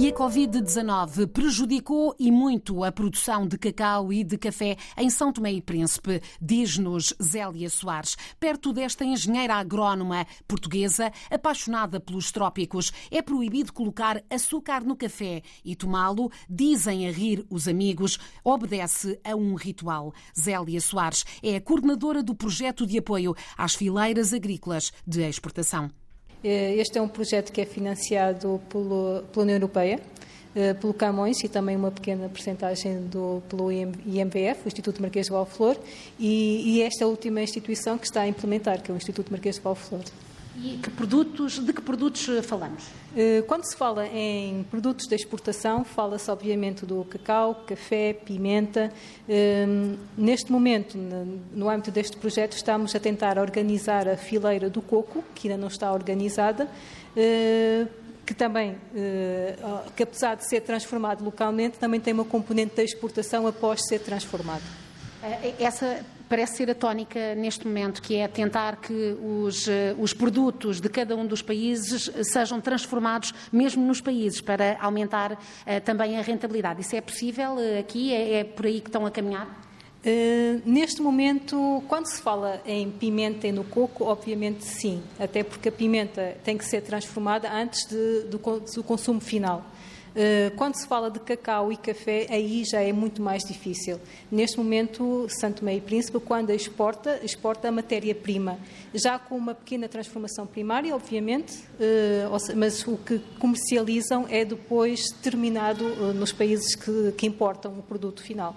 E a Covid-19 prejudicou e muito a produção de cacau e de café em São Tomé e Príncipe, diz-nos Zélia Soares. Perto desta engenheira agrónoma portuguesa, apaixonada pelos trópicos, é proibido colocar açúcar no café e tomá-lo, dizem a rir os amigos, obedece a um ritual. Zélia Soares é a coordenadora do projeto de apoio às fileiras agrícolas de exportação. Eh, este é um projeto que é financiado pelo, pela União Europeia, eh, pelo Camões e também uma pequena porcentagem do, pelo IMVF, o Instituto Marquês de Valflor, e, e esta última instituição que está a implementar, que é o Instituto Marquês de Valflor. E que produtos, de que produtos eh, falamos? Eh, quando se fala em produtos de exportação, fala-se obviamente do cacau, café, pimenta. Ehm, neste momento, no âmbito deste projeto, estamos a tentar organizar a fileira do coco, que ainda não está organizada, eh, que também, que apesar de ser transformado localmente, também tem uma componente da exportação após ser transformado. Essa parece ser a tónica neste momento, que é tentar que os, eh, os produtos de cada um dos países sejam transformados mesmo nos países, para aumentar uh, também a rentabilidade. Isso é possível uh, aqui? É, é, por aí que estão a caminhar? Uh, neste momento, quando se fala em pimenta e no coco, obviamente sim, até porque a pimenta tem que ser transformada antes de, do, do consumo final. Eh, quando se fala de cacau e café, aí já é muito mais difícil. Neste momento, Santo Meio Príncipe, quando exporta, exporta a matéria-prima, já com uma pequena transformação primária, obviamente, eh, mas o que comercializam é depois terminado eh, nos países que, que importam o produto final.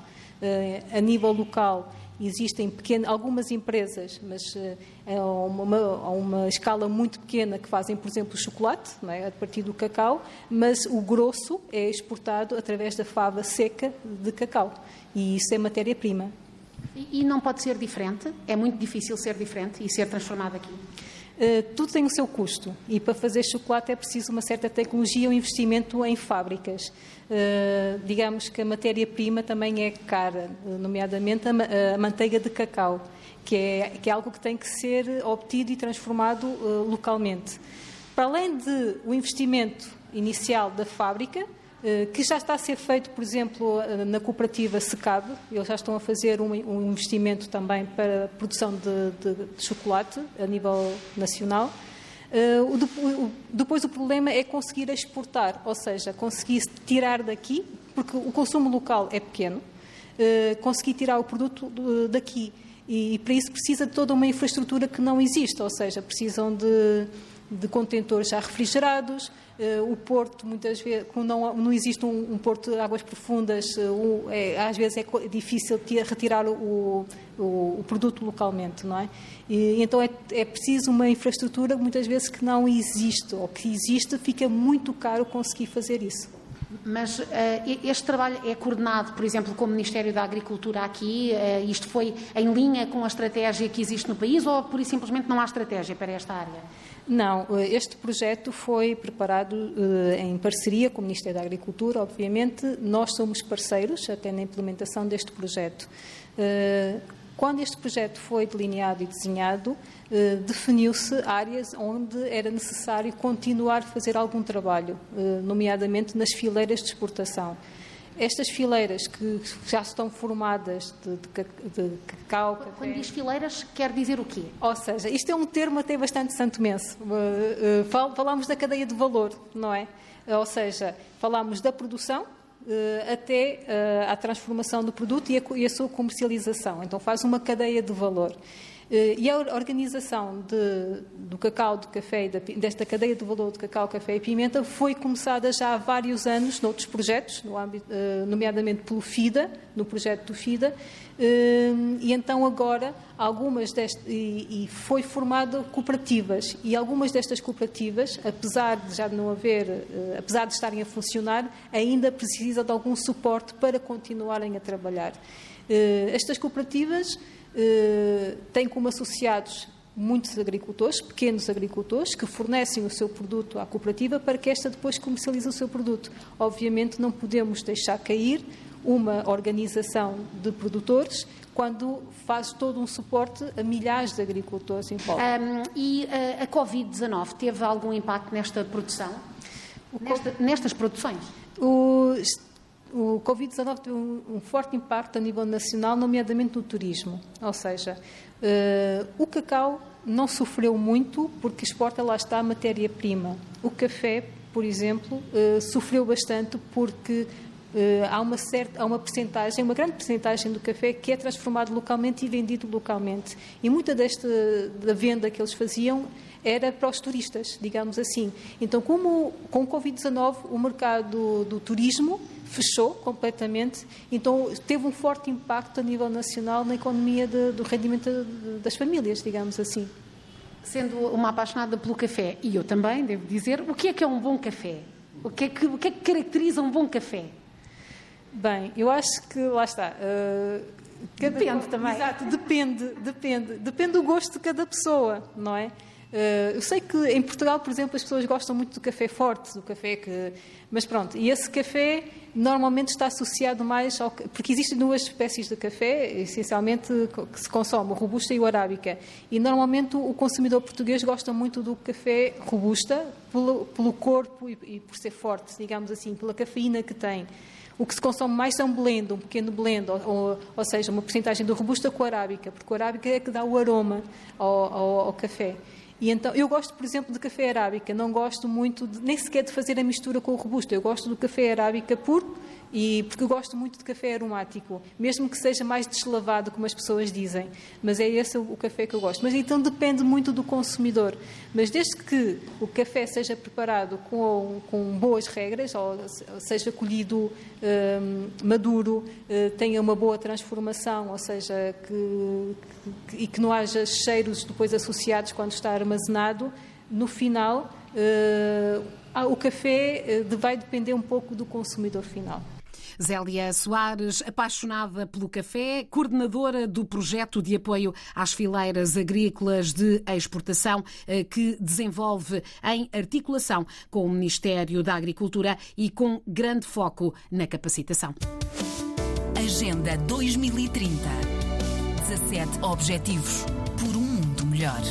A nível local, Existem algumas empresas, mas a, uma, a uma escala muito pequena, que fazem, por exemplo, chocolate, é? a partir do cacau, mas o grosso é exportado através da fava seca de cacau. E isso é matéria-prima. E, e não pode ser diferente? É muito difícil ser diferente e ser transformado aqui? Uh, tudo tem o seu custo e para fazer chocolate é preciso uma certa tecnologia um investimento em fábricas. Uh, digamos que a matéria-prima também é cara, nomeadamente a, manteiga de cacau, que é, que é algo que tem que ser obtido e transformado localmente. Para além de o investimento inicial da fábrica, eh, que já está a ser feito, por exemplo, eh, na cooperativa Secab, eles já estão a fazer um, investimento também para produção de, de, de chocolate a nível nacional. O, depois o problema é conseguir exportar, ou seja, conseguir tirar daqui, porque o consumo local é pequeno, conseguir tirar o produto daqui. E para isso precisa de toda uma infraestrutura que não existe, ou seja, precisam de de contentores já refrigerados, uh, o porto, muitas vezes, como não, não existe um, um porto de águas profundas, uh, é, às vezes é difícil retirar o, o, o, produto localmente, não é? E, então é, é preciso uma infraestrutura, muitas vezes, que não existe, ou que existe, fica muito caro conseguir fazer isso. Mas uh, este trabalho é coordenado, por exemplo, com o Ministério da Agricultura aqui? Uh, isto foi em linha com a estratégia que existe no país ou, por simplesmente, não há estratégia para esta área? Não, eh, este projeto foi preparado uh, em parceria com o Ministério da Agricultura, obviamente. Nós somos parceiros até na implementação deste projeto. Quando este projeto foi delineado e desenhado, uh, definiu-se áreas onde era necessário continuar a fazer algum trabalho, nomeadamente nas fileiras de exportação. Estas fileiras que já estão formadas de, de, de cacau. Quando café, diz fileiras, quer dizer o quê? Ou seja, isto é um termo até bastante santomense. Uh, uh, falamos da cadeia de valor, não é? Ou seja, falamos da produção, até uh, à transformação do produto e a, sua comercialização. Então faz uma cadeia de valor. Eh, e a organização de, do cacau, do café, desta cadeia de valor de cacau, café e pimenta foi começada já há vários anos noutros projetos, no âmbito, eh, nomeadamente pelo FIDA, no projeto do FIDA, eh, e então agora algumas destas, e, foi formado cooperativas, e algumas destas cooperativas, apesar de já não haver, apesar de estarem a funcionar, ainda precisam de algum suporte para continuarem a trabalhar. Estas cooperativas tem como associados muitos agricultores, pequenos agricultores, que fornecem o seu produto à cooperativa para que esta depois comercialize o seu produto. Obviamente não podemos deixar cair uma organização de produtores quando faz todo um suporte a milhares de agricultores em Póvoa. Um, e a, a Covid-19 teve algum impacto nesta produção? Nesta, nestas produções? O, o Covid-19 teve um, forte impacto a nível nacional, nomeadamente no turismo. Ou seja, uh, o cacau não sofreu muito porque exporta lá está a matéria-prima. O café, por exemplo, uh, sofreu bastante porque Uh, há uma certa, há uma percentagem, uma grande percentagem do café que é transformado localmente e vendido localmente. E muita desta da venda que eles faziam era para os turistas, digamos assim. Então, como com o Covid-19 o mercado do, do turismo fechou completamente, então teve um forte impacto a nível nacional na economia de, do rendimento das famílias, digamos assim. Sendo uma apaixonada pelo café, e eu também, devo dizer, o que é que é um bom café? O que é que, o que, é que caracteriza um bom café? Bem, eu acho que lá está. Uh, depende também. Exato, depende, depende. Depende do gosto de cada pessoa, não é? Uh, eu sei que em Portugal, por exemplo, as pessoas gostam muito do café forte, do café que. Mas pronto, e esse café normalmente está associado mais ao. Porque existem duas espécies de café, essencialmente, que se consome, o robusta e o arábica. E normalmente o consumidor português gosta muito do café robusta, pelo, pelo corpo e, e por ser forte, digamos assim, pela cafeína que tem. O que se consome mais é um blend, um pequeno blend, ou, ou, ou seja, uma porcentagem do robusta com a arábica, porque o arábica é que dá o aroma ao, ao, ao café. E então, eu gosto, por exemplo, de café arábica, não gosto muito, de, nem sequer de fazer a mistura com o robusto, eu gosto do café arábica puro, e porque eu gosto muito de café aromático, mesmo que seja mais deslavado, como as pessoas dizem. Mas é esse o café que eu gosto. Mas então depende muito do consumidor. Mas desde que o café seja preparado com, com boas regras, ou seja colhido um, maduro, uh, tenha uma boa transformação, ou seja, que, que, e que não haja cheiros depois associados quando está armazenado, no final. Uh, o café uh, vai depender um pouco do consumidor final. Zélia Soares, apaixonada pelo café, coordenadora do projeto de apoio às fileiras agrícolas de exportação, eh, que desenvolve em articulação com o Ministério da Agricultura e com grande foco na capacitação. Agenda 2030. 17 Objetivos por um mundo melhor.